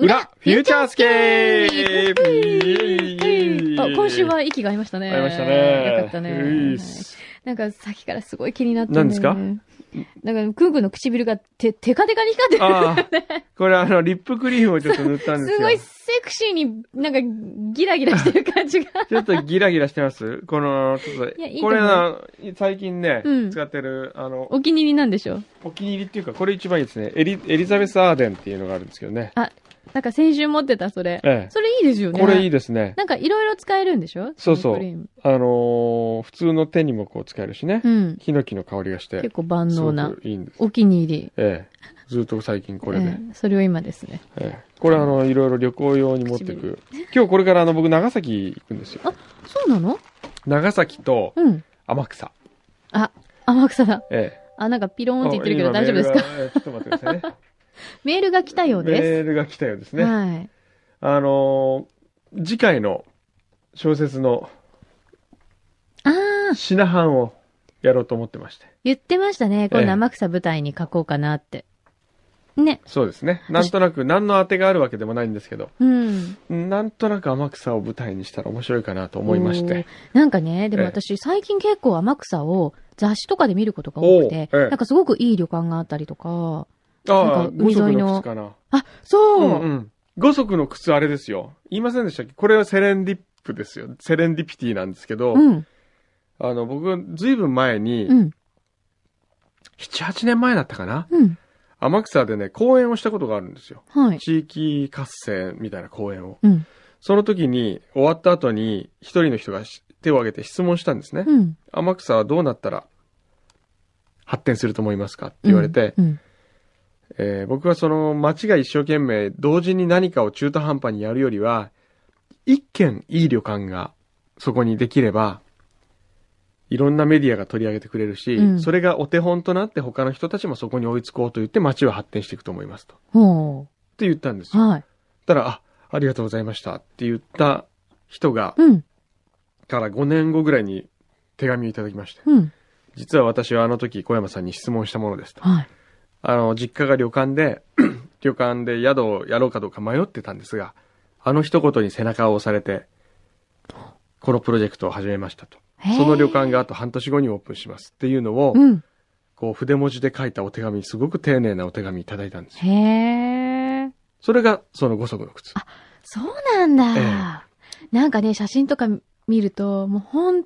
裏、フューチャースケープあ今週は息が合いましたね。合いましたね。よかったね。なんかさっきからすごい気になって何ですか？なんか、くんくんの唇がて、テカテカに光ってる。ああ、これあの、リップクリームをちょっと塗ったんですよ。すごいセクシーになんかギラギラしてる感じが。ちょっとギラギラしてます？この、ちょっと、これな、最近ね、うん使ってる、あの、お気に入りなんでしょお気に入りっていうか、これ一番いいですね。エリ、エリザベス・アーデンっていうのがあるんですけどね。あ、なんか先週持ってたそれ。ええ。それいいですよね。これいいい。ですね。なんかいろいろ使えるんでしょ？そうそうあのー普通の手にもこう使えるしね。うん。ヒノキの香りがして結、構万能な。くいいんです。お気に入り。ええ。ずっと最近これで。ええそれを今ですね。ええこれあの、いろいろ旅行用に持ってく。今日これからあの、僕長崎行くんですよ。そうなの？長崎とうん。天草。あ、天草だ。ええ。あ、なんかピローンって言ってるけどあ大丈夫ですか？ちょっと待ってくださいね。メールが来たようメでールが来たようですす。ね。はい。あのー次回の小説のああ、品版をやろうと思ってまして。言ってましたね。今ええ度天草舞台に書こうかなって。ね。そうですね。なんとなく何の当てがあるわけでもないんですけど、うん。なんとなく天草を舞台にしたら面白いかなと思いまして。。なんかね、でもええ私最近結構天草を雑誌とかで見ることが多くて、なんかすごくいい旅館があったりとか、ああ、なんか海沿いの五足の靴かな。あ、そう、うんうん。五足の靴あれですよ。言いませんでしたっけ？これはセレンディップですよ。セレンディピティなんですけど、うん、あの、僕、ずいぶん前に、うん、7、8年前だったかな？うん。天草でね、講演をしたことがあるんですよ。はい。地域活性みたいな講演を。うん、その時に、終わった後に、一人の人がし手を挙げて質問したんですね。うん。天草はどうなったら発展すると思いますか？って言われて、うん。えー僕はその町が一生懸命同時に何かを中途半端にやるよりは、一軒いい旅館がそこにできれば、いろんなメディアが取り上げてくれるし、うんそれがお手本となって他の人たちもそこに追いつこうと言って町は発展していくと思いますと。っほて言ったんですう。よ。はい。たら、あ、ありがとうございましたって言った人が、うん、から5年後ぐらいに手紙をいただきまして、うん。実は私はあの時小山さんに質問したものですと。はい。あの、実家が旅館で、旅館で宿をやろうかどうか迷ってたんですが、あの一言に背中を押されて、このプロジェクトを始めましたと。その旅館があと半年後にオープンしますっていうのを、うん。こう筆文字で書いたお手紙、すごく丁寧なお手紙いただいたんですよ。へえ。それがその五足の靴。そうなんだ。えなんかね、写真とか見ると、もう本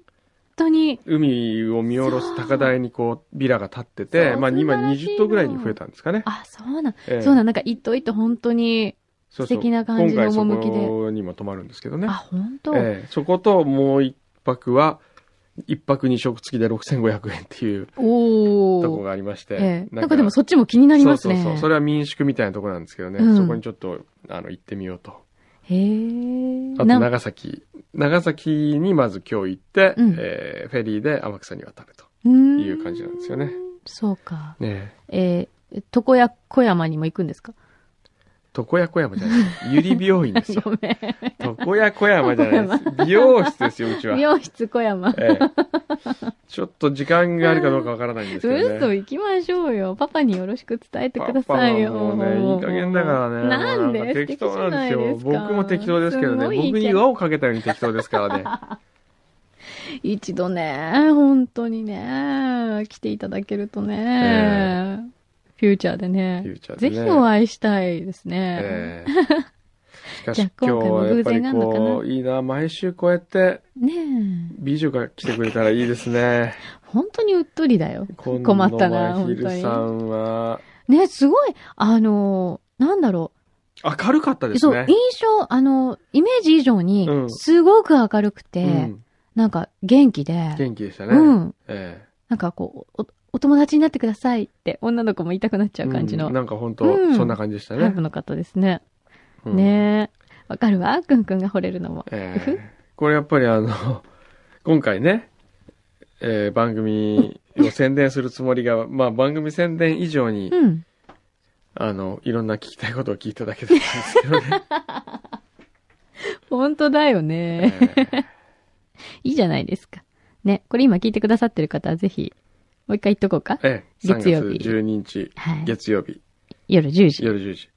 当に、海を見下ろす高台にこう、ビラが立ってて、まあ今素晴らしい20棟ぐらいに増えたんですかね。あ、そうなん、ええそうなん、なんか一頭一頭本当に、素敵な感じの趣でそこにも泊まるんですけどね。あ、本当、ええそこともう一泊は、一泊二食付きで6500円っていう。とこがありまして。ええなんかでもそっちも気になりますね。そうそうそう。それは民宿みたいなところなんですけどね。うんそこにちょっと、あの、行ってみようと。へえ。あと、な長崎。長崎にまず今日行って、うんえーフェリーで天草に渡るという感じなんですよね。そうか。ねえ。えー、床屋小山にも行くんですか？床屋小山じゃない。ゆり美容院ですよ。床屋小山じゃないです。美容室ですよ、うちは美。容室小山。ええ。ちょっと時間があるかどうかわからないんですけどね。嘘行きましょうよ。パパによろしく伝えてくださいよ。パパはもうね、いい加減だからね。なんで？適当なんですよ。僕も適当ですけどね。僕に輪をかけたように適当ですからね。一度ね、本当にね、来ていただけるとね、フューチャーでね、フューチャーでねぜひお会いしたいですね。ええしかし今日はやっぱり偶然があるのかな？こう、いいな、毎週こうやってねえ。美女が来てくれたらいいですね。本当にうっとりだよ。困ったな、本当に。さんは、ね、すごい、あの、なんだろ明るかったう。そう、ですね。印象、あの、イメージ以上にう、んすごく明るくて、うん。なんか元気で、元気でしたね。うん。えなんかこう、お友達になってくださいって女の子も言いたくなっちゃう感じの、うんなんか本当、うんそんな感じでしたねタイプ。の方ですね。うんねえ。わかるわ、くんくんが惚れるのも。えーこれやっぱりあの、今回ね、えー番組を宣伝するつもりが、まあ番組宣伝以上に、うん。あの、いろんな聞きたいことを聞いただけだったんですけどね。本当だよね。えーいいじゃないですか。ね。これ今聞いてくださってる方はぜひ、もう一回言っとこうか。ええ、3月曜日月12日、はい。月曜日、夜10時。夜10時。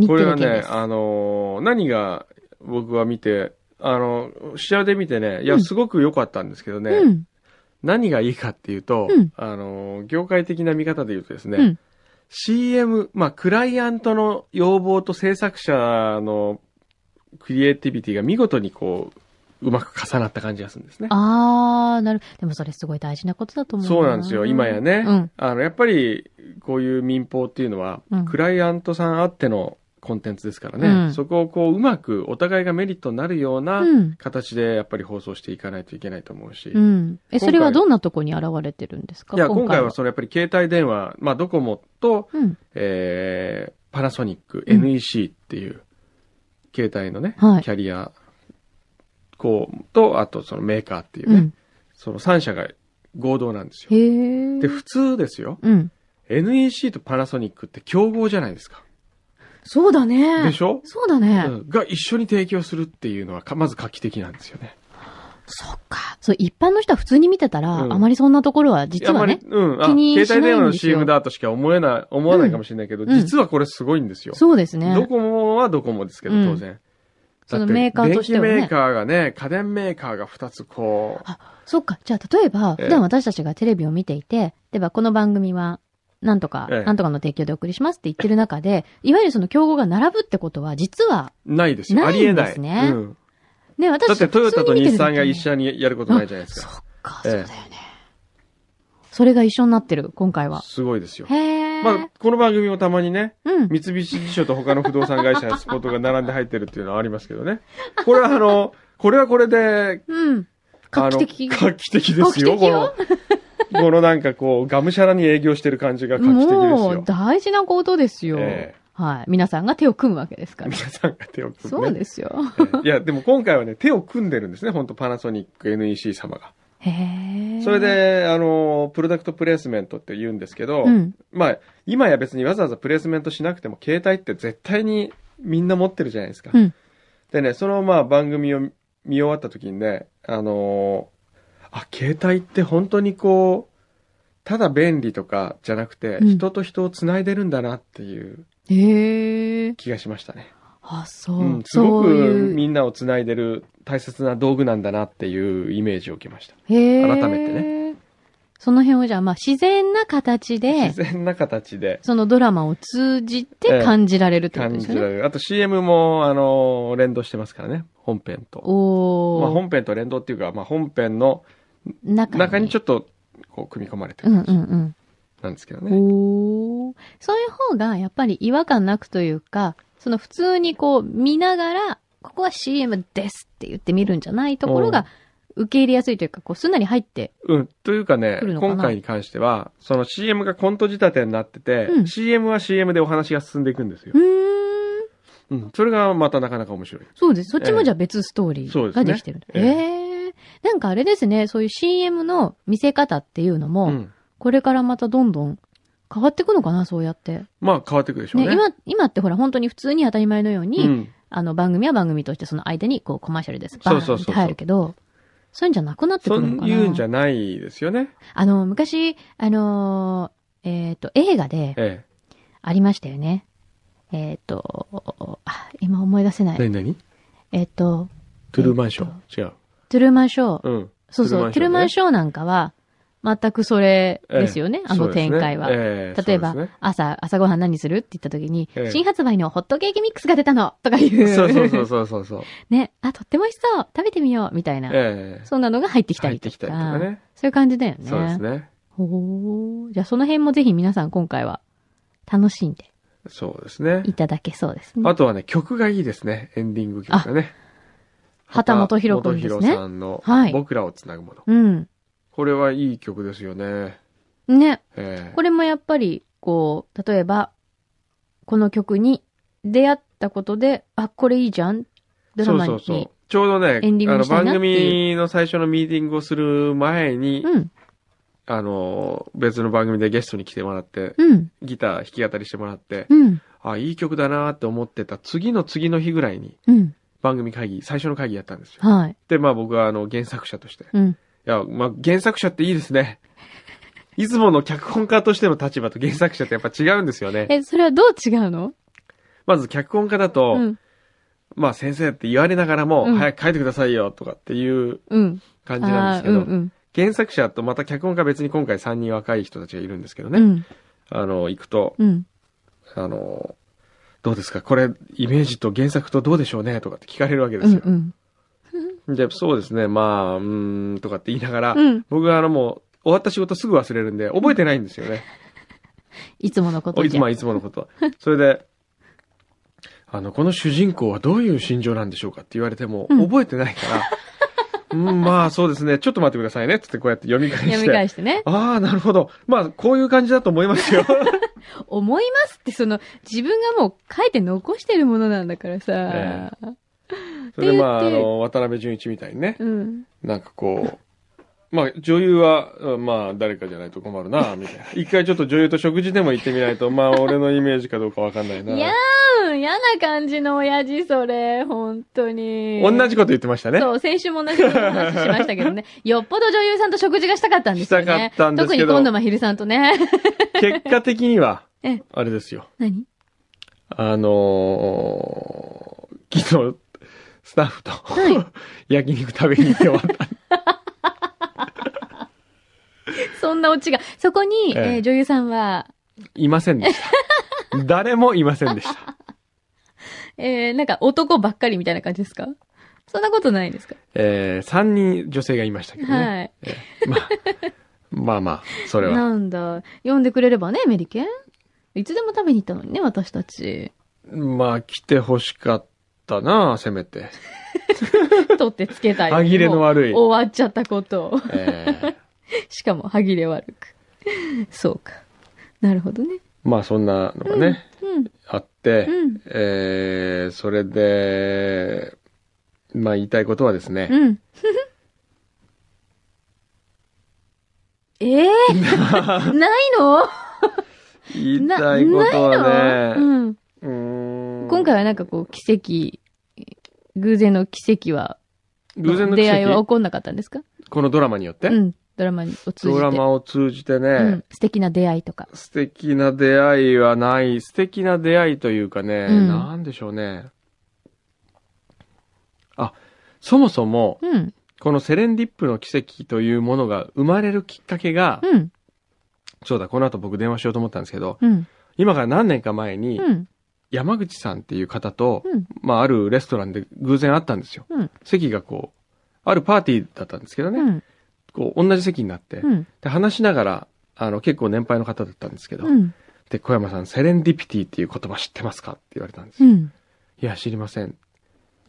日これはね。あのー何が僕は見て、あの、試合で見てね、いうや、んすごく良かったんですけどね、うん。何がいいかっていうと、うんあのー業界的な見方で言うとですね、うん CM、まあ、クライアントの要望と制作者のクリエイティビティが見事にこう、うまく重なった感じがするんですね。あー、なる。でもそれすごい大事なことだと思う。そうなんですよ、今やね。うん。あの、やっぱり、こういう民放っていうのは、うんクライアントさんあってのコンテンツですからね、うんそこをこう、うまくお互いがメリットになるようなうん。形でやっぱり放送していかないといけないと思うし。うん。え、それはどんなとこに現れてるんですか？いや、今回はそのやっぱり携帯電話、まあドコモと、うん。えー、パナソニック、うん NEC っていう、携帯のね、はいキャリア、こう、と、あとそのメーカーっていうね、うん。その3社が合同なんですよ。で、普通ですよ。うん。NEC とパナソニックって競合じゃないですか。そうだね。でしょ、そうだね。うんが一緒に提供するっていうのはか、まず画期的なんですよね。そっか。そう、一般の人は普通に見てたら、うんあまりそんなところは実はね。うん、あ、気にしないんですよ携帯電話の CM だとしか思えない、思わないかもしれないけど、うん実はこれすごいんですよ。そうですね。ドコモはドコモですけど、うん当然。そのメーカーとしてはね電機メーカーがね、家電メーカーが2つこう、そっか。じゃあ、例えば、ええ普段私たちがテレビを見ていて、例えばこの番組は、なんとか、ええなんとかの提供でお送りしますって言ってる中で、いわゆるその競合が並ぶってことは、実は、ないですよ。ありえない。んですねうん。ね、私だってトヨタと日産が一緒緒にやることないじゃないですか。そっか、ええそうだよね。それが一緒になってる、今回は。すごいですよ。へー。まあ、この番組もたまにね、うん。三菱地所と他の不動産会社のスポットが並んで入ってるっていうのはありますけどね。これはあの、これはこれで、うん。画期的画期的ですよ。この、このなんかこう、がむしゃらに営業してる感じが画期的ですもうよ、。大事なことですよ。えはい。皆さんが手を組むわけですから。皆さんが手を組む、ね。そうですよ。ええいや、でも今回はね、手を組んでるんですね、本当パナソニック、NEC 様が。それ、で、あの、プロダクトプレイスメントって言うんですけど、うん。まあ、今や別にわざわざプレイスメントしなくても、携帯って絶対にみんな持ってるじゃないですか。うん。でね、そのまあ番組を見終わった時にね、あのーあ、携帯って本当にこう、ただ便利とかじゃなくて、うん人と人を繋いでるんだなっていう。気がしましたね。あ、そう。うん、すごく。みんなを繋いでる大切な道具なんだなっていうイメージを受けました。改めてね。その辺をじゃあ、まあ、自然な形で自、然な形でそのドラマを通じて感じられるってこと感ですよね。じられる。あと CM も、あのー連動してますからね。本編と。おー。まあ、本編と連動っていうか、まあ、本編の中に。中にちょっと、こう、組み込まれてうんる感じうんうん。なんですけどね。おー。そういう方が、やっぱり違和感なくというか、その普通にこう見ながら、ここは CM ですって言って見るんじゃないところが、受け入れやすいというか、こうすんなり入って、うん。というかね今回に関しては、その CM がコント仕立てになってて、うん CM は CM でお話が進んでいくんですよう。ーん。うん。それがまたなかなか面白い。そうです。そっちもじゃあ別ストーリーができてる。えへええ。なんかあれですね、そういう CM の見せ方っていうのも、うん。これからまたどんどん変わっていくのかな、そうやって。まあ変わっていくでしょうね。ね、今、今ってほら本当に普通に当たり前のように、うん。あの番組は番組としてその間にこうコマーシャルです。バーンっそうそうそうそうて入るけど、そういうんじゃなくなってくそうるのかな。いうんじゃないですよね。あの、昔、あのーえっ、と、映画でえありましたよね。えっ、と、あ、今思い出せなえ。い。何何？えっ、と、トゥルーマンショー？違う。トゥルーマンショー。うん。そうそう、トゥルーマンョショーなんかは、全くそれーですよね、あの展開は。ええ例えば、朝、朝ごはん何するって言った時に、ええ新発売のホットケーキミックスが出たのとかいう。そうそうそうそうそう。ね、あ、とっても美味しそう食べてみようみたいな。ええそんなのが入ってきたりとか。入ってきたりとかね。そういう感じだよね。そうですね。ほーじゃあその辺もぜひ皆さん今回は楽しんでそうですねい。ただけそうですね。あとはね、曲がいいですね。エンディング曲がね。畑本博くんですね畑本博さんのはい僕らをつなぐもの。うん。これはいい曲ですよね。ね。ええこれもやっぱり、こう、例えば、この曲に出会ったことで、あ、これいいじゃんドラマに。そうそうそう。ちょうどね、あの番組の最初のミーティングをする前に、うん、あの、別の番組でゲストに来てもらって、うん、ギター弾き語りしてもらって、うん、あ、いい曲だなって思ってた次の次の日ぐらいにうん。番組会議、最初の会議やったんですよ。はい。で、まあ僕はあの原作者として。いうん。や、まあ原作者っていいですね。いつもの脚本家としての立場と原作者ってやっぱ違うんですよね。え、それはどう違うの？まず脚本家だと、うん、まあ先生って言われながらも、うん早く書いてくださいよとかっていううん。感じなんですけど、うん、うん。原作者とまた脚本家別に今回3人若い人たちがいるんですけどね。うん、あの、行くと、うん。あの、どうですか？これ、イメージと原作とどうでしょうね？とかって聞かれるわけでうん、すよ。うん。で、そうですね、まあ、うーん、とかって言いながら、うん。僕はあのもう、終わった仕事すぐ忘れるんで、覚えてないんですよね。いつものこといつもはいつものこと。それで、あの、この主人公はどういう心情なんでしょうかって言われても、うん覚えてないから、うん、まあそうですね、ちょっと待ってくださいね、つってこうやって読み返して。読み返してね。ああ、なるほど。まあ、こういう感じだと思いますよ。思いますって、その、自分がもう書いて残してるものなんだからさ。え それでまあ、あの、渡辺淳一みたいにね、うん。なんかこう、まあ、女優は、うんまあ、誰かじゃないと困るな、みたいな。一回ちょっと女優と食事でも行ってみないと、まあ、俺のイメージかどうかわかんないな。いやーん、嫌な感じの親父、それ、本当に。同じこと言ってましたね。そう、先週も同じこと話しましたけどね。よっぽど女優さんと食事がしたかったんですよね。したかったんですけど特に今度まひるさんとね。結果的にはえ、あれですよ。何？あのー昨日、スタッフと、はい 焼肉食べに行って終わった。そんなオチが。そこに、えええー女優さんは、いませんでした。誰もいませんでした。えー、なんか男ばっかりみたいな感じですか？そんなことないですか？えー、3人女性がいましたけどね。はい。えーまあ、まあまあ、それは。なんだ。呼んでくれればね、メリケン？いつでも食べに行ったのにね、私たち。まあ、来て欲しかったなせめて。取ってつけたい。歯切れの悪い終わっちゃったことを。え しかも歯切れ悪く。そうか。なるほどね。ーまあ、そんなのがね、うん。あって、うんえー、それで、まあ、言いたいことはですね、うん。ええ？ー、ないの？言いたいことはね、うん。今回はなんかこう、奇跡、偶然の奇跡は、偶然の奇出会いは起跡、こんなかったんですか？このドラマによって、うん。ドラマを通じて。ドラマを通じてね、うん。素敵な出会いとか。素敵な出会いはない、素敵な出会いというかね、うんなんでしょうね。あ、そもそも、うん。このセレンディップの奇跡というものが生まれるきっかけが、うん。そうだ、この後僕電話しようと思ったんですけど、うん。今から何年か前に、うん。山口さんっていう方と、うん。まあ、あるレストランで偶然会ったんですよ。うん。席がこう、あるパーティーだったんですけどね、うん。こう、同じ席になって、うん。で、話しながら、あの、結構年配の方だったんですけど、うん。で、小山さん、セレンディピティっていう言葉知ってますかって言われたんですよ。うん。いや、知りません。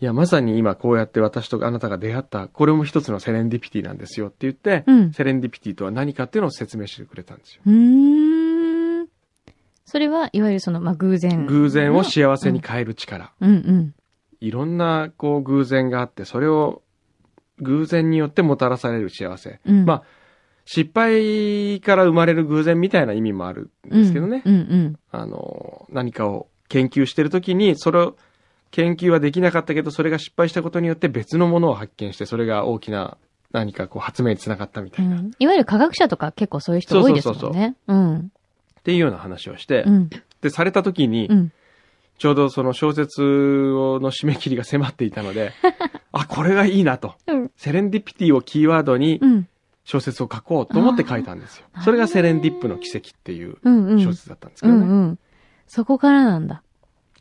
いや、まさに今こうやって私とあなたが出会った、これも一つのセレンディピティなんですよって言って、うん。セレンディピティとは何かっていうのを説明してくれたんですよ。それは、いわゆるその、まあ、偶然。偶然を幸せに変える力。うんうん。いろんな、こう、偶然があって、それを偶然によってもたらされる幸せ。うん。まあ、失敗から生まれる偶然みたいな意味もあるんですけどね。うんうんあの、何かを研究してるときに、それを、研究はできなかったけど、それが失敗したことによって別のものを発見して、それが大きな何かこう発明につながったみたいな。っうん。いわゆる科学者とか結構そういう人多いですもんね。うん。ていうような話をして、うん。で、されたときに、うん。ちょうどその小説の締め切りが迫っていたので、あ、これがいいなと。うん。セレンディピティをキーワードにうん。小説を書こうと思って書いたんですよそれがセレンディップの奇跡っていう。小説だったんですけうどね。んうん。そこからなんだ。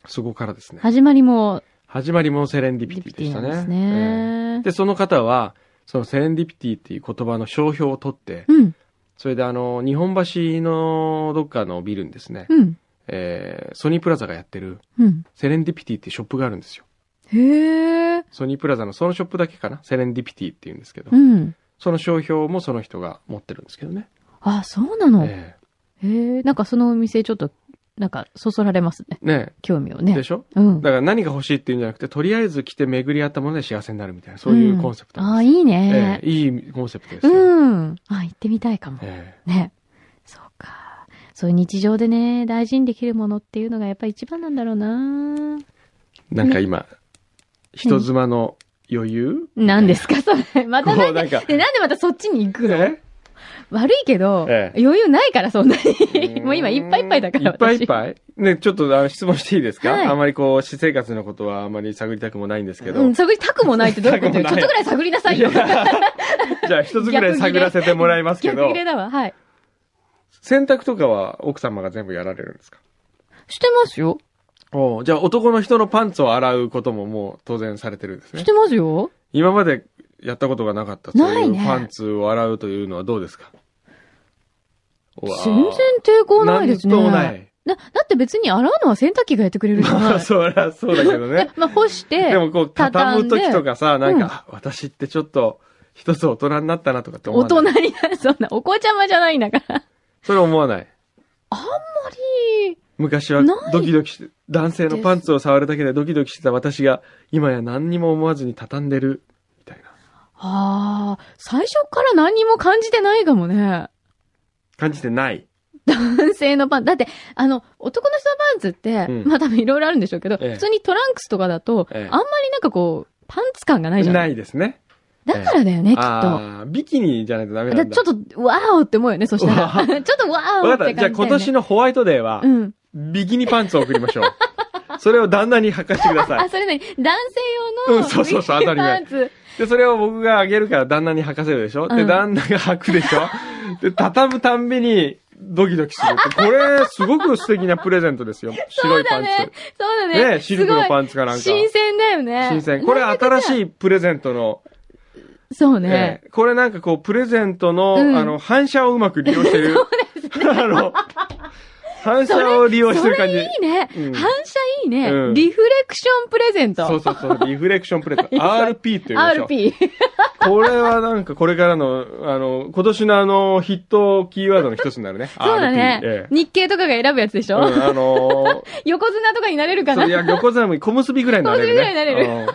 そこからですね。始まりも、始まりもセレンディピティでしたね。ですええね。で、その方は、そのセレンディピティっていう言葉の商標を取って、うん。それであの、日本橋のどっかのビルにですね、うん。えーソニープラザがやってるうん。セレンディピティっていうショップがあるんですよ。へえ。ソニープラザのそのショップだけかな？セレンディピティっていうんですけど、うん。その商標もその人が持ってるんですけどね。あ、そうなの？えへえ、なんかそのお店ちょっと、なんか、そそられますね。えね興味をね。でしょ？うん。だから何が欲しいっていうんじゃなくて、とりあえず来て巡り合ったもので幸せになるみたいな、そういうコンセプトああ、なんです。いいねえ。えいいコンセプトですよ。うん。あ、行ってみたいかも。えね。そうか。そういう日常でね、大事にできるものっていうのがやっぱり一番なんだろうなえなんか今、人妻の余裕？何ですか？それ。またなんで、なんか、でまたそっちに行くの？え？悪いけど、ええ余裕ないからそんなに。もう今いっぱいいっぱいだからいっぱいいっい。ぱいね、ちょっとあの質問していいですか、はいあまりこう、私生活のことはあまり探りたくもないんですけど。うん、探りたくもないってどういうこと？よ。ちょっとぐらい探りなさいよ。いやじゃあ一つぐらい探らせてもらいますけど逆切、れだわ。はい。洗濯とかは奥様が全部やられるんですか？してますよ。おうじゃあ男の人のパンツを洗うことももう当然されてるんですねし。てますよ。今までやったことがなかった。ないねそういうパンツを洗うというのはどうですか？全然抵抗ないですね。なんともない。だ、だって別に洗うのは洗濯機がやってくれるじゃまあ。そりゃそうだけどね。まあ干して、でもこう、畳む時とかさ、なんうんか、あ私ってちょっと、一つ大人になったなとかって思大わない？人になる、そんな、お子ちゃまじゃないんだから。それ思わない。あんまり、昔はないドキドキして、男性のパンツを触るだけでドキドキしてた私が、今や何にも思わずに畳んでる。ああ、最初から何にも感じてないかもね。感じてない。男性のパンツ。だって、あの、男の人のパンツって、うんまあ多分いろいろあるんでしょうけど、ええ普通にトランクスとかだと、ええあんまりなんかこう、パンツ感がないじゃん。ないですね。だからだよね、きっと。ビキニじゃないとダメなんだ。だちょっと、わーおって思うよね、そしたわら。ちょっとわーおって感じね。じゃあ今年のホワイトデーはう、ん。ビキニパンツを送りましょう。それを旦那に履かしてくださいあ、。それね、男性用の、うんそうそうそう当たり前。で、それを僕があげるから旦那に履かせるでしょ、で、うん旦那が履くでしょ？で、畳むたんびにドキドキする。これ、すごく素敵なプレゼントですよ。白いパンツ。そうだね。そうだね。ねシルクのパンツかなんか新鮮だよね。新鮮。これ新しいプレゼントの、そうね。ええこれなんかこう、プレゼントの、うんあの、反射をうまく利用してる。あの、反射を利用してそる感じ。れいいね。うん反射いいね、うんリフレクションプレゼント。そうそうそう、リフレクションプレゼント。RP っていうでしょ RP。これはなんかこれからの、あの、今年のあの、ヒットキーワードの一つになるね。そうだね RP。ええ日経とかが選ぶやつでしょ、うん、あの横綱とかになれるー、かなそういや、横綱も小結びぐらいになれるね。小結びぐらいになれるうん。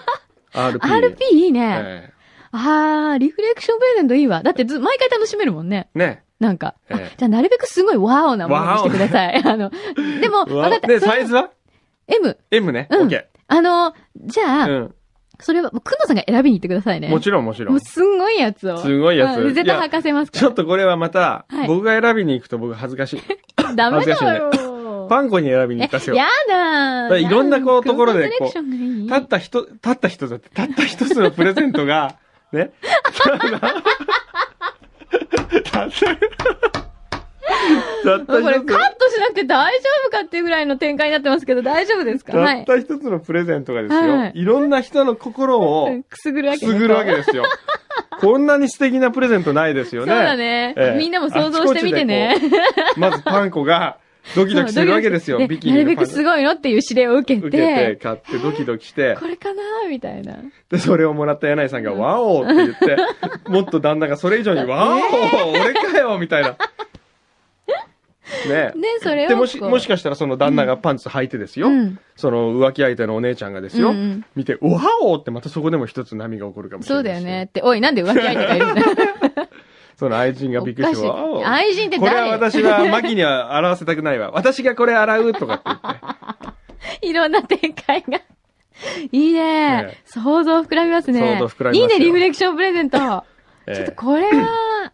RP。?RP いいね。えあー、リフレクションプレゼントいいわ。だってず、毎回楽しめるもんね。えね。なんか。あええじゃあ、なるべくすごいワオなものにしてください。あの、でも、うわわかった。で、サイズは ?M。?M ね。うん OK。あの、じゃあ、うん。それは、もうくのさんが選びに行ってくださいね。もちろんもちろ。もうんすんごいやつを。すごいやつうん絶対履かせますから。ちょっとこれはまたはい、僕が選びに行くと僕恥ずかしい。ダメだよ。パンコに選びにえ行かせ、よう。やだだいろんなこうところでこうたった人、たった人だって、たった一つのプレゼントが、ね。たった、たったこれカットしなくて大丈夫かっていうぐらいの展開になってますけど、大丈夫ですか？はい。たった一つのプレゼントがですよ、はいい、ろんな人の心をうんくすぐるわけですよ。こんなに素敵なプレゼントないですよね。そうだね、ええみんなも想像してみてね。まずパン粉が ドキドキするわけですよ。でビキニなるべくすごいのっていう指令を受けて、受けて、買ってドキドキして、これかなみたいな。で、それをもらった柳井さんが、ワオって言って、もっと旦那がそれ以上に、ワオ俺かよみたいな。ねで、それ。で、もし、もしかしたらその旦那がパンツ履いてですよ。うんその浮気相手のお姉ちゃんがですよ。うんうん見て、ワオってまたそこでも一つ波が起こるかもしれない。そうだよね。って、おい、なんで浮気相手がいるんだよ。その愛人がびっくりして、愛人ってこれは誰私はマキには洗わせたくないわ。私がこれ洗うとかって言って。いろんな展開が。いいね、ね想像膨らみますね。想像膨らみますよいいね、リフレクションプレゼント。ちょっえとこれは、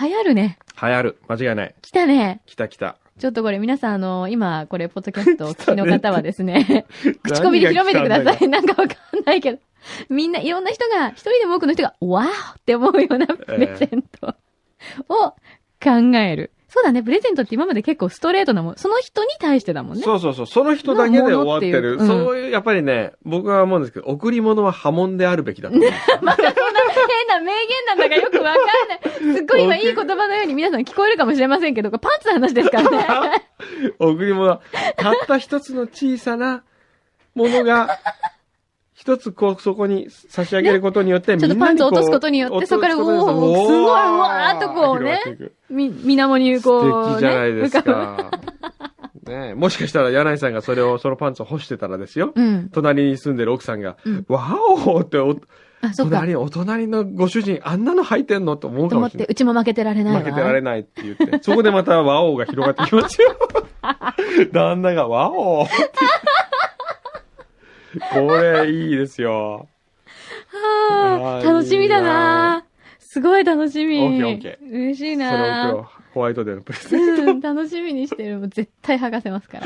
流行るね。え流行る。間違いない。来たね。来た来た。ちょっとこれ皆さん、あの、今、これ、ポッドキャストをお聞きの方はですね、口コミで広めてください。なんかわかんないけど。みんな、いろんな人が、一人でも多くの人が、わーって思うようなプレゼントを考える。そうだね、プレゼントって今まで結構ストレートなもん。その人に対してだもんね。そうそうそう。その人だけで終わってる。のものっていううんそういう、やっぱりね、僕は思うんですけど、贈り物は波紋であるべきだと思う。変な名言なんだかよくわかんない。すっごい今いい言葉のように皆さん聞こえるかもしれませんけど、パンツの話ですからね。贈り物は、たった一つの小さなものが、一つこう、そこに差し上げることによって、ちょっとパンツを落とすことによってそこからおーすごいうわーっとこうねみ、水面にこう、素敵じゃないですかか。ねえもしかしたら柳井さんがそれを、そのパンツを干してたらですよ。ぶうん。隣に住んでる奥さんが、うんわおってお、あ、そっか。隣、お隣のご主人あんなの履いてんのと思うと思って、かもしれなうちも負けてられないい。わ。負けてられないって言って。そこでまたワオが広がってきますよ。旦那がワオって。これいいですよ。はあ楽しみだなすごい楽しみ。オッケーオッケ嬉しいな袋、ホワイトデーのプレゼント。うん、楽しみにしてる。もう絶対剥がせますから。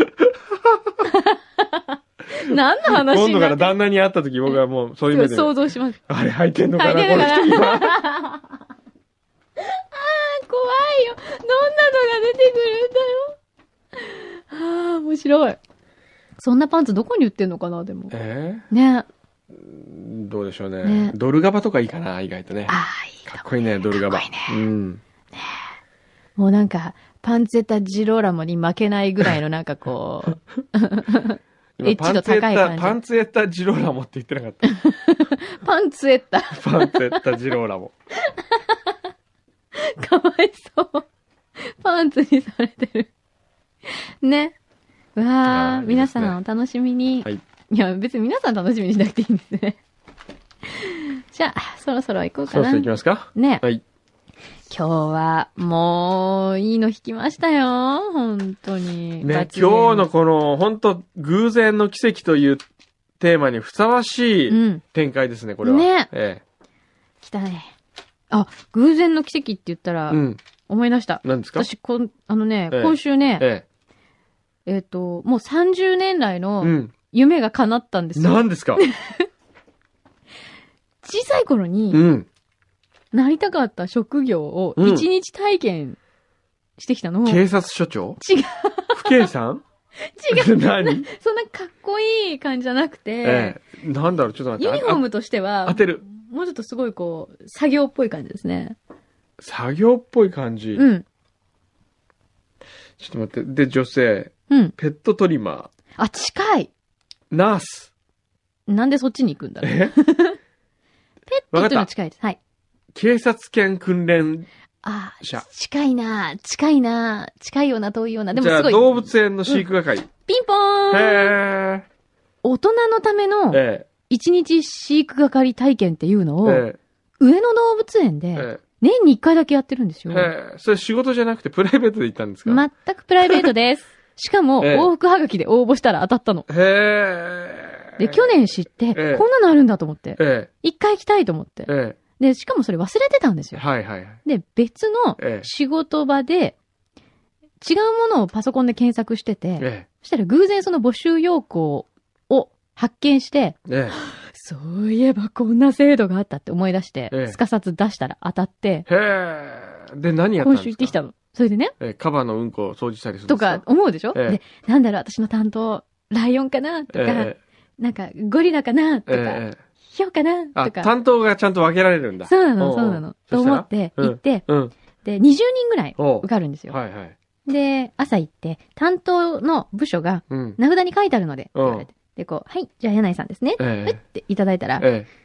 何の話今度から旦那に会った時僕はもうそういう目で、想像します。あれ履いてんのかな、この人今。あー、怖いよ。どんなのが出てくるんだよ。ああ、面白い。そんなパンツどこに売ってんのかな、でも。えね。ーどうでしょうねねドルガバとかいいかな、意外とね。ああ、いいかも。かっこいいね、ドルガバ。かっこいいうん。もうなんか、パンツェタジローラモに負けないぐらいのなんかこう、エッジ度高い感じパンツエッタ、パンツエッタジローラモって言ってなかった。パンツェッタ、パンツエッタジローラモ。かわいそう。パンツにされてる。ね。うわー皆さんお楽しみに。はい。いや、別に皆さん楽しみにしなくていいんですね。じゃあ、そろそろ行こうかなそろそろ行き。ますか？ね。はい。今日は、もう、いいの弾きましたよ。本当に。ね、今日のこの、本当偶然の奇跡というテーマにふさわしいうん。展開ですね、これは。ねえ来たね。あ、偶然の奇跡って言ったらえ。う、ん。思い出した。何ですか？私、こん、あのね、ええ今週ね、ええっ、と、もう30年来え。のうん。夢が叶ったんですよ。何ですか？小さい頃うにん。なりたかった職業をうん一日体験してきたの。警察署長？違う。不警さん？違う。何？そんなかっこいい感じじゃなくて、ええ。なんだろう、ちょっと待っユニフォームとしては当、てる。もうちょっとすごいこう、作業っぽい感じですね。作業っぽい感じ。うん。ちょっと待って。で、女性。うん。ペットトリマあ、近い。ー。ナース。なんでそっちに行くんだろう。え？ペットわかったっていうのは。近いです。はい。警察犬訓練。あしゃー、近いな近いな近いような遠いような。でもじゃあ、すごい。動物園の飼育係。ピンポーンへ大人のためのえ。え一日飼育係体験っていうのえ。を、え上野動物園え。でえ年に一回だけやってるんですえ。よ。それ仕事じゃなくてプライベートで行ったんですか？全くプライベートです。しかも、ええ往復はがきで応募したら当たったの。へえ。で、去年知って、ええこんなのあるんだと思って、え一回行きたいと思ってえ。。えで、しかもそれ忘れてたんですえ。よ。はいはいはい。で、別のええ仕事場で、違うものをパソコンで検索してて、えそしたら偶然その募集要項を発見して、え。え そういえばこんな制度があったって思い出して、ええすかさず出したら当たって、え。へえ。で、何やったんですか？今週行ってきたの。それでね、ええ、カバのうんこを掃除したりするんとか？か思うでしょ、ええで、なんだろう、私の担当、ライオンかな？とか、えなんか、ゴリラかな？とえ。か、ええ。ヒョウかなあ、とか。担当がちゃんと分けられるんだ。そうなの、そううなの。と思って、うん行って、うん。で、20人ぐらい受かるんですよ。はいはい。で、朝行って、担当の部署が、うん。名札に書いてあるので、って言われて。で、こう、はい、じゃあ柳井さんですね。えはいっていただいたら、え。え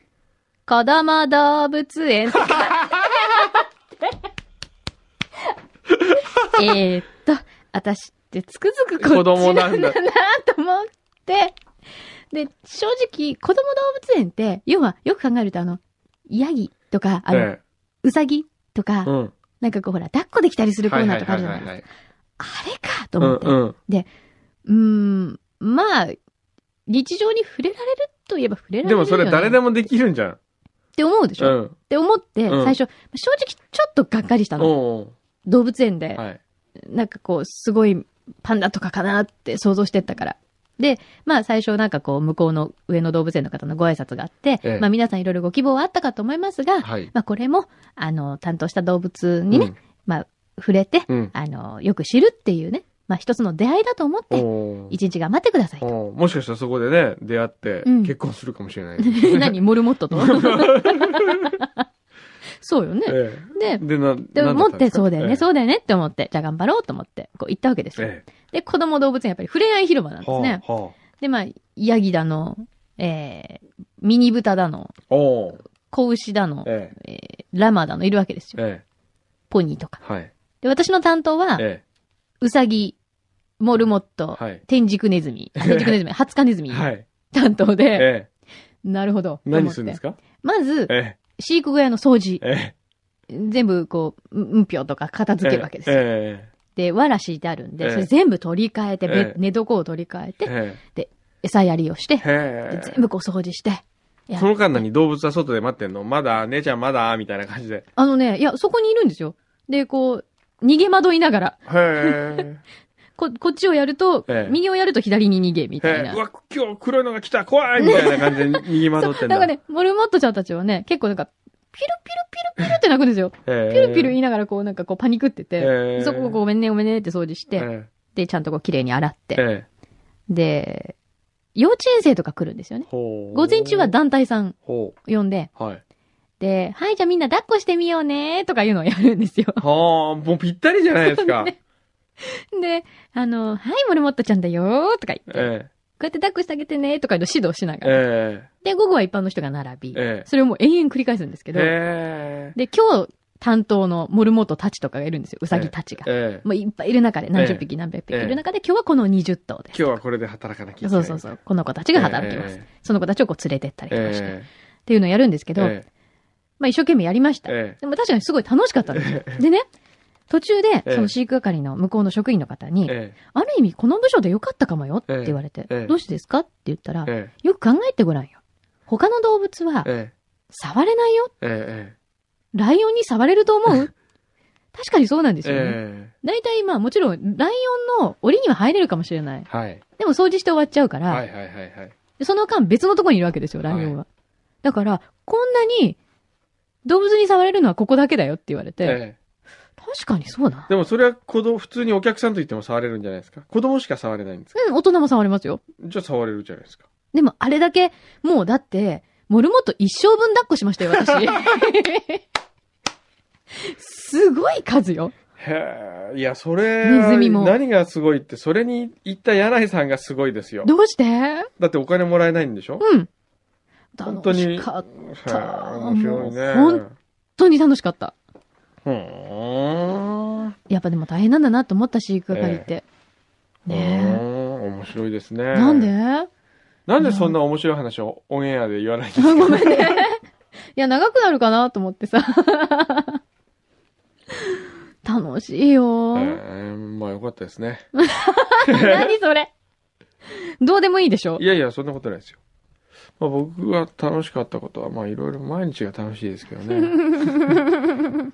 子供動物園って えーっと、私ってつくづくこっち子供なんだなと思って、で、正直、子供動物園って、要は、よく考えるとあの、ヤギとか、あえ。の、えウサギとか、え。うん。なんかこうほら、抱っこできたりするコーナーとかあるじゃないですか。あれかと思って。うんうん。うーん、まあ、日常に触れられるといえば触れられるよ、ね。でもそれ誰でも。もできるんじゃん。って思うでしょ、っうん。て思って、うん最初、正直ちょっとがっかりしたの。動物園で、はい。なんかこう、すごいパンダとかかなって想像してったから。で、まあ最初なんかこう、向こうの上野動物園の方のご挨拶があって、ええまあ皆さんいろいろご希望はあったかと思いますが、はい。まあこれも、あの、担当した動物にね、まあ、触れて、うん。あの、よく知るっていうね、まあ一つの出会いだと思っうん。て、一日頑張ってくださいと。もしかしたらそこでね、出会ってうん結婚するかもしれない。何モルモットと？そうよね。えでえ。、で、な、で思って、そうだよね、うそうだよねって思って、じゃあ頑張ろうと思って、こう行ったわけですよ。えで、子供動物園やっぱり触れ合い広場なんえ。ですね。はで、まあ、ヤギだの、えー、ミニ豚だの、子牛だの、ええーラマだのいるわけですえ。よ。えポニーとか。え。はい。で、私の担当は、えウサギ、モルモット、はい天竺ネズミ、あ 天竺ネズミ、ハツカネズえ。ミはい。担当で、えなるほど。え。何するんですか？かまず、え飼育小屋の掃除え。。え全部、こう、うんうんぴょとか片え。付けるわけですよ。えで、わら敷いてあるんで、ええそれ全部取り替えて、べええ寝床を取り替ええ。て、え餌やりをして。全部こう掃除して。その間何？動物は外で待ってんの？まだ、姉ちゃんまだ？みたいな感じで。あのね、いや、そこにいるんですよ。で、こう、逃げ惑いながら。こ、こっちをやると、ええ右をやると左に逃げ、みたいな。へえ。うわ、今日黒いのが来た怖いみたいな感じで逃げ惑ってんだ。なんかね、モルモットちゃんたちはね、結構なんか、ピルピルピルピルって鳴くんですよ。へえ、ピルピル言いながらこうなんかこうパニクってて、へえそこをごめんねごめんねって掃除して、えで、ちゃんとこう綺麗に洗って、え。ええ。で、幼稚園生とか来るんですよね。ほう。午前中は団体さんほ呼んで、う。はい。で、はい、じゃあみんな抱っこしてみようねとかいうのをやるんですよ。はあ、もうぴったりじゃないですか。で、あの、はい、モルモットちゃんだよーとか言って、こえうやって抱っこしてあげてねとかいうの指導しなえ。がら。えで、午後は一般の人が並び、え。えそれをもう延々繰り返すんですけえ。ど、えで、今日担当のモルモットたちとかがいるんですよ。ウサギたちがえ。。ええ。もういっぱいいる中で、何十え匹何百匹ええいる中で、今日はこの20頭です。今日はこれで働かなきゃいけない。そうそうそう。この子たちが働きます。えその子たちをこう連れてったりとえ。かして。っえていうのをやるんですけえ。ど、えまあ一生懸命やりました。え。えでも確かにすごい楽しかったんですよ。でね、途中で、ええその飼育係の向こうの職員の方に、え。ある意味この部署でよかったかもよって言われて、ええどうしてですか？って言ったら、えよく考えてごらんよ。他の動物はえ。え触れないよ。え。えライオンに触れると思う？確かにそうなんですえ。よね。え大体まあもちろん、ライオンの檻には入れるかもしれない。え。はい。でも掃除して終わっちゃうから、はいはいはいはい。でその間別のところにいるわけですよ、ライオンは。だから、こんなに動物に触れるのはここだけだよって言われて、ええ。確かにそうだ。でもそれは子供、普通にお客さんと言っても触れるんじゃないですか？子供しか触れないんですか？うん、大人も触れますよ。じゃあ触れるじゃないですか。でもあれだけ、もうだって、モルモット一生分抱っこしましたよ、私。すごい数よ。へえ。いや、それ、ネズミも何がすごいって、それに行った柳井さんがすごいですよ。どうして？だってお金もらえないんでしょ？うん。本当に楽しかった。面白いね。本当に楽しかった。ふーん。やっぱでも大変なんだなと思った飼育係って。うーねん面白いですね。え。なんで？なんでそんな面白い話をオンエアで言わないんですか？ごめんね。いや、長くなるかなと思ってさ。楽しいよ。えーまあよかったですね。何それ？どうでもいいでしょ？いやいや、そんなことないですよ。まあ、僕が楽しかったことは、まあいろいろ毎日が楽しいですけどね。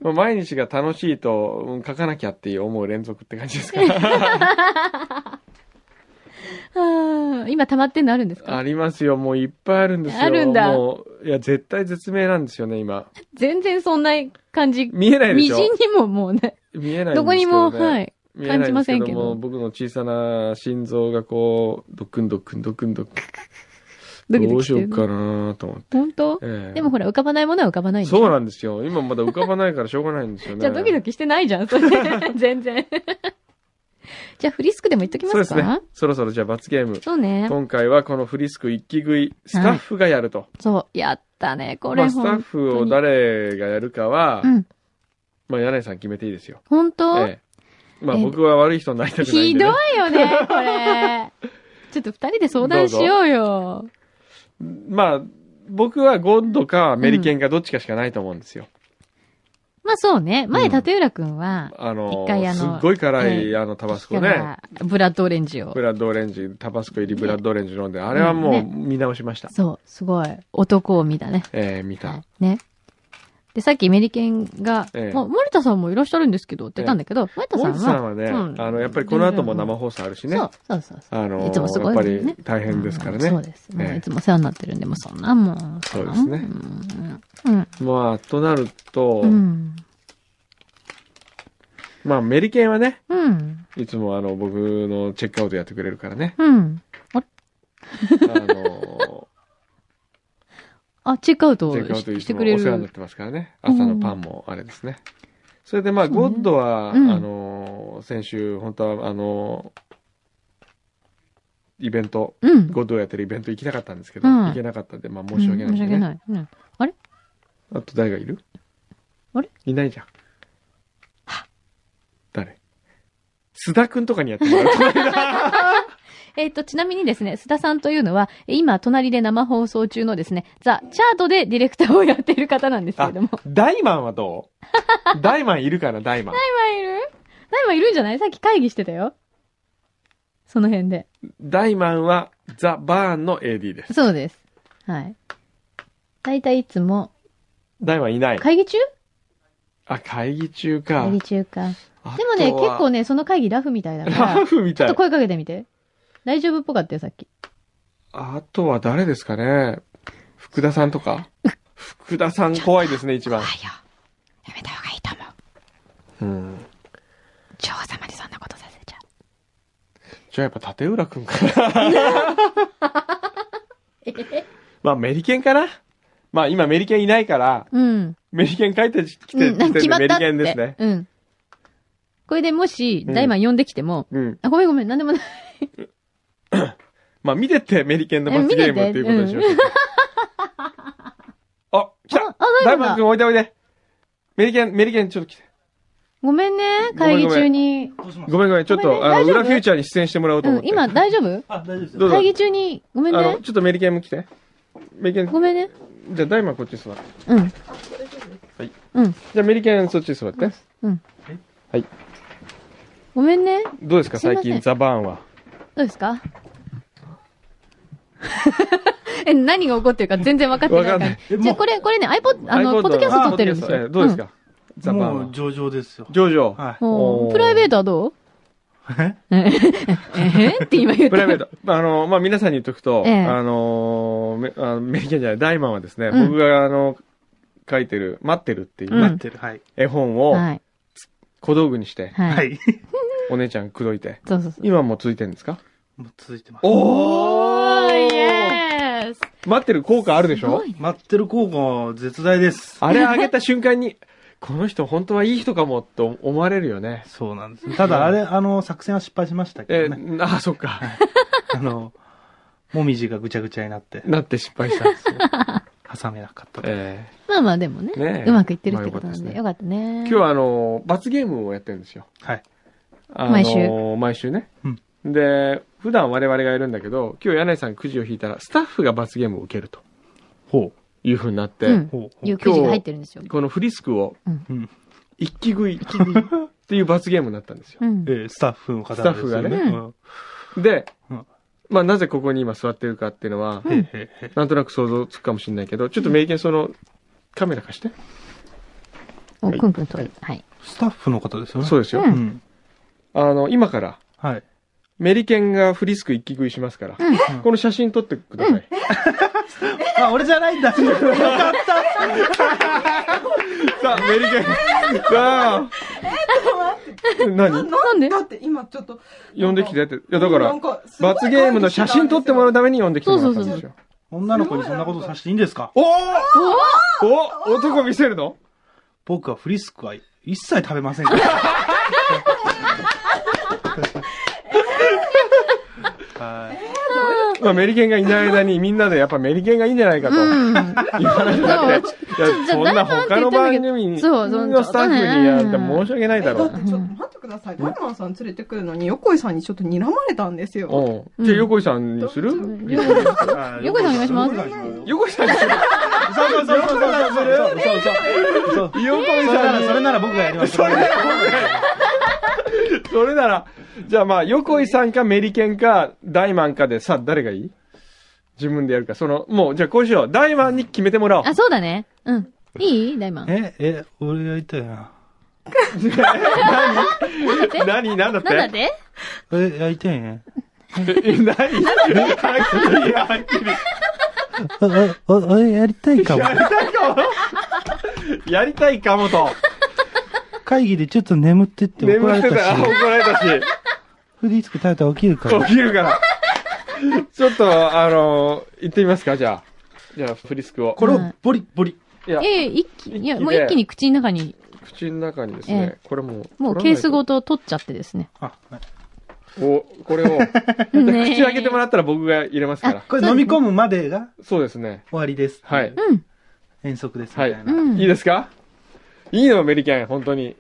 まあ毎日が楽しいと、うん書かなきゃって思う連続って感じですかはあ 今溜まってんのあるんですか？ありますよ。もういっぱいあるんですよ。あるんだもう、いや、絶対絶命なんですよね、今。全然そんな感じ。見えないでみしょじんにももうね、見えないね。どこにも、はい。感じませんけども僕の小さな心臓がこう、ドクンドクンドクンドクン。ドキどうドキしてるしようかなと思って。本当？ええでもほら、浮かばないものは浮かばないそうなんですよ。今まだ浮かばないからしょうがないんですよね。じゃあドキドキしてないじゃん、それ。全然。じゃあフリスクでも言っときまか？そうですすね。そろそろじゃあ罰ゲーム。そうね。今回はこのフリスク一気食い、スタッフがやると。そう、やったね。こまれあスタッフを誰がやるかは、うん。まあ柳井さん決めていいですよ。本当、ええ。まあええ僕は悪い人になりたくないひんで、どね。いよね、これ。ちょっと二人で相談しようよ。まあ、僕はゴッドかメリケンかどっちかしかないと思うんですよ。まあそうね。前、うん立浦くんは、あの一回あのすっごい辛い、えあのタバスコね。ブラッドオレンジをブ。ラッドオレンジ、タバスコ入りブラッドオレンジ飲んで、あれはもうね見直しました。そう、すごい。男を見たね。ええ見た。はい。ね。で、さっきメリケンが、ええまあ、森田さんもいらっしゃるんですけどって言ったんだけど、森田さんは、森田さんはね、うんあの、やっぱりこの後も生放送あるしね。そう、そうそう。あのいつもすごいやっぱり大変ですからうんそうね。です。ええいつもお世話になってるんで、もうそんなもん。そうですねうん。うん。まあ、となると、うん。まあ、メリケンはね、うん。いつもあの、僕のチェックアウトやってくれるからね。うん。あの、あ、チェックアウトをチェックアウトししてくれるお世話になっ。てますからね。朝のパンもあれですね。それでまあ、ゴッドは、うんあの、先週、本当は、あの、イベント、うん。ゴッドをやってるイベント行きたかったんですけど、うん行けなかったんで、まあ申し訳ない、うん申し訳ない。うん。あと誰がいる？あれ？いないじゃん。誰？須田くんとかにやってもらう。えっ、と、ちなみにですね、須田さんというのは、今、隣で生放送中のですね、ザ・チャートでディレクターをやっている方なんですけれども。ダイマンはどう？ダイマンいるかな、ダイマン。ダイマンいる？ダイマンいるんじゃない？さっき会議してたよ。その辺で。ダイマンはザ・バーンの AD です。そうです。はい。だいたいいつも、ダイマンいない。会議中？あ、会議中か。会議中か。あでもね、結構ね、その会議ラフみたいだから、ラフみたいちょっと。声かけてみて。大丈夫っぽかったよ、さっき。あとは誰ですかね？福田さんとか？福田さん怖いですね、一番。よ。やめた方がいいと思う。うん。女王様にそんなことさせちゃう。じゃあやっぱ立浦くんかな。まあメリケンかな？まあ今メリケンいないから、うん。メリケン帰ってきて、うん、決まメリ。ケンですね。うん。これでもし、うんダイマン呼んできても、うん。あ、ごめんごめん、なんでもない。まあ見てってメリケンの罰ゲームっていうことにしましょう。あ、来た大丈夫だ？ダイマンくん。おいでおいで。メリケン、メリケンちょっと来て。ごめんね、会議中に。ごめんごめん、ちょっと、あの、裏フューチャーに出演してもらおうと思っ、て。うん今大丈夫？あ、大丈夫ですよ。どうぞ会議中に、ごめんあの、ね。ちょっとメリケンも来て。メリケン、ごめんね。じゃあダイマンこっち座って。うん。はい。うん。じゃあメリケンそっち座って。うん。はい。ごめんね。どうですか？最近ザバーンは。どうですか？え、何が起こってるか全然分かってないじゃあこれ、これね、iPod、あの、ポッドキャスト撮ってるんですよ。あどうですか？ザバーンはもう。上々ですよ。ジョジョ。はうんおープライベートはどう？い。え？え？って今言った。プライベート。あの、まあ、皆さんに言っとくと、ええあのメ、あのメリケンじゃない、ダイマンはですね、うん僕があの、書いてる、待ってるっていううん待ってる。はい。絵本をはい。小道具にして、は。はいい。お姉ちゃん口説いて。そうそうそう。今も続いてるんですか？もう続いてます。おー、イエース待ってる効果あるでしょ？すごい待ってる効果絶大です。あれあげた瞬間に、この人本当はいい人かもと思われるよね。そうなんです。ただ、あれ、あの、作戦は失敗しましたけえどね。あ、そっか。あの、もみじがぐちゃぐちゃになって、なって失敗したんですよ。挟めなかった。えまあまあでもね、ねえうまくいってるってことなんで、まあよよかったね。え今日はあの、罰ゲームをやってるんですよ。はい。あの毎週毎週ね。うんで、普段我々がいるんだけど、今日柳井さんくじを引いたら、スタッフが罰ゲームを受けるとほいう風になって、うんう。ほうほいうくじが入ってるんですよ。このフリスクをう。うん。一気食いっていう罰ゲームになったんですよ。うんえ。ースタッフの方スタッフがねですよで、うんまあなぜここに今座ってるかっていうのは、うんなんとなく想像つくかもしれないけど、ちょっとメイケンその、カメラ貸して。お、はいくんくんと。はい。スタッフの方ですよね。そうですよ。うんうん。あの、今から、はい。メリケンがフリスク一気食いしますから、うんこの写真撮ってください。あ、俺じゃないんだ。よかった。さあ、メリケン。さあ。何？なんで？だって今ちょっと。呼んできてって。いや、だから罰ゲームの写真撮ってもらうために呼んできてもらったんですよ。女の子にそんなことさせていいんですか？おおお男見せるの？僕はフリスクは一切食べませんから。はい。まあ、メリケンがいない間にみんなでやっぱメリケンがいいんじゃないかと。そんな他の番組に、そうそうのスタッフにやって申し訳ないだろう。だってちょっと待ってください。ダイマンさん連れてくるのに、横井さんにちょっと睨まれたんですよ。うん。じゃあ、横井さんにする？横井さん横井さんお願いします横井さんにするそうそうそうそうそうそうそうそう。横井それなら、さんにそれなら僕がやります。それなら、じゃあまあ、横井さんかメリケンかダイマンかでさ、誰がいい？自分でやるか。その、もう、じゃあこうしよう。ダイマンに決めてもらおう。あ、そうだね。うん。いい？大マン。え、え、俺やりたいな。何？なんだって？なんだって？え、やりたいね。え、何？はっきり、はっきり。あ、あ、あ、俺やりたいかも。やりたいかも。やりたいかもと。会議でちょっと眠ってって怒られた眠ってた。あ、し、怒られたし。フリースク食べたら起きるから。起きるから。ちょっと、あの、行ってみますか、じゃあ。じゃあ、フリスクを。これをボリボリ。いや、ええ、一気、いや、一気でもう一気に口の中に、口の中にですね、これもう。もうケースごと取っちゃってですね。あ、はい。お、これを、口開けてもらったら僕が入れますから。これ飲み込むまでがそうですね。終わりです。はい。うん。遠足です。はいみたいな。うん。いいですか？いいのメリケン、本当に。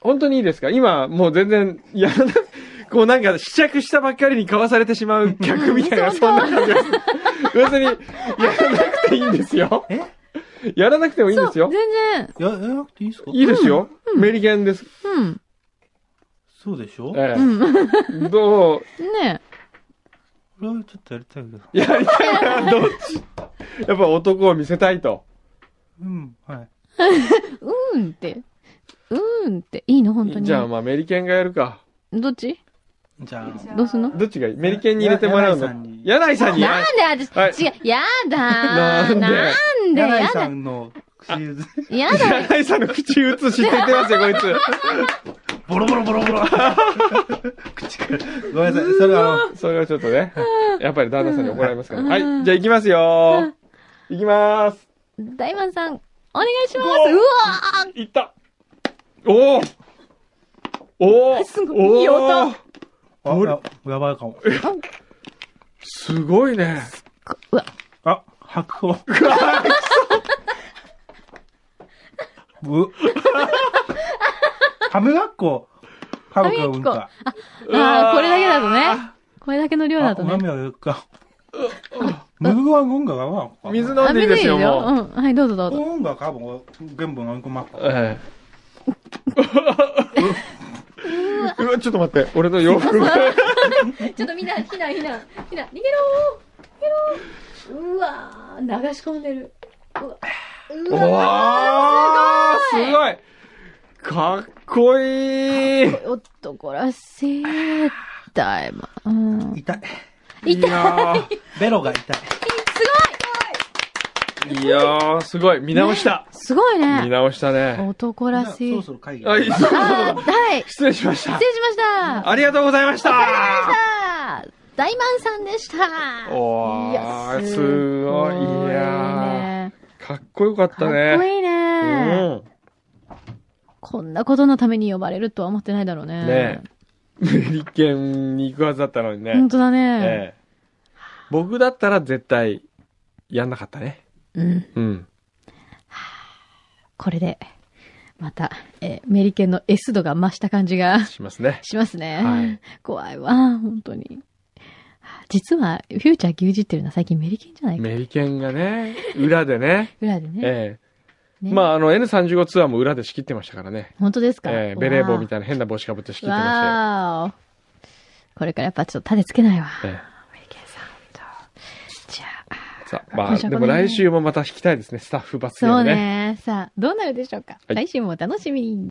本当にいいですか？今、もう全然、やらな、こうなんか試着したばっかりに買わされてしまう客みたいな、そんな感じです。別に、やらなくていいんですよ。え？やらなくてもいいんですよ。全然。や、やらなくていいですか？いいですよ。メリケンです。うん。そうでしょ？えうん。え。どう、ねこれはちょっとやりたいけど。やりたいな、どっち？やっぱ男を見せたいと。うん、はい。うんって。うんって。いいの本当に。じゃあまあメリケンがやるか。どっち？じゃあ、どうすんの？どっちがいい？メリケンに入れてもらうの？や柳井さんに柳井さんに。なんで私、はい違う、やだなんで？なんで？柳井さんの口ゆず、やだ柳井さんの口移しって言ってますよ、こいつ。ボロボロボロボロ。口から。ごめんなさい。それあの、それはちょっとね。やっぱり旦那さんに怒られますから。はい。じゃあ行きますよ。行きます。大満さん、お願いしますうわ行った。おおおおすごいいい音あ、ややばいかも。すごいね。ーうわ、あ、白鵬。ぶ。歯磨っこ。歯磨うんか。あー、これだけだとね。これだけの量だとねあ、。おうか。むぐわんががわ。水飲んでいいですよ、もう。うん。はい、どうぞどうぞ。うんがかも全部飲み込まっええ。うわ、ちょっと待って。俺の洋服が。ちょっとみんな、ひな、ひな、ひな、逃げろー逃げろーうわー、流し込んでる。うわ、うおわーすごいかっこいいー、男らしい。だいま。うん。痛い。いやベロが痛い。ー、いやー、すごい。見直した。すごい見ね。直したね。男らしい。そろそろ会議。あ、いいそうそうそうあーはい。失礼しました失。礼しました。ありがとうございましたさあ、大満さんでした。おいやー、すごい。いやねー、かっこよかったかっこね。いいね。こんなことのために呼ばれるとは思ってないだろうね。うん。ねメリケンに行くはずだったのにね。本当だね。ええ僕だったら絶対やんなかったね。うん。うん。これで、また、えーメリケンの S 度が増した感じがしますね。しますね。はい怖いわ、本当に。実は、フューチャー牛耳ってるのは最近メリケンじゃないか。メリケンがね、裏でね。裏でね。ええねまあ、あの N35 ツアーも裏で仕切ってましたからね。本当ですか、ええベレー帽みいたいな変な帽子かぶって仕切ってまわーお。これからやっぱちょっと種つけないわ。したよ。えメリケンさんと。じゃあ、えさあ、まあ、でも来週もまた弾きたいですね、スタッフ罰ゲーそうムね。ね。さあ、どうなるでしょうか？はい来週もお楽しみに。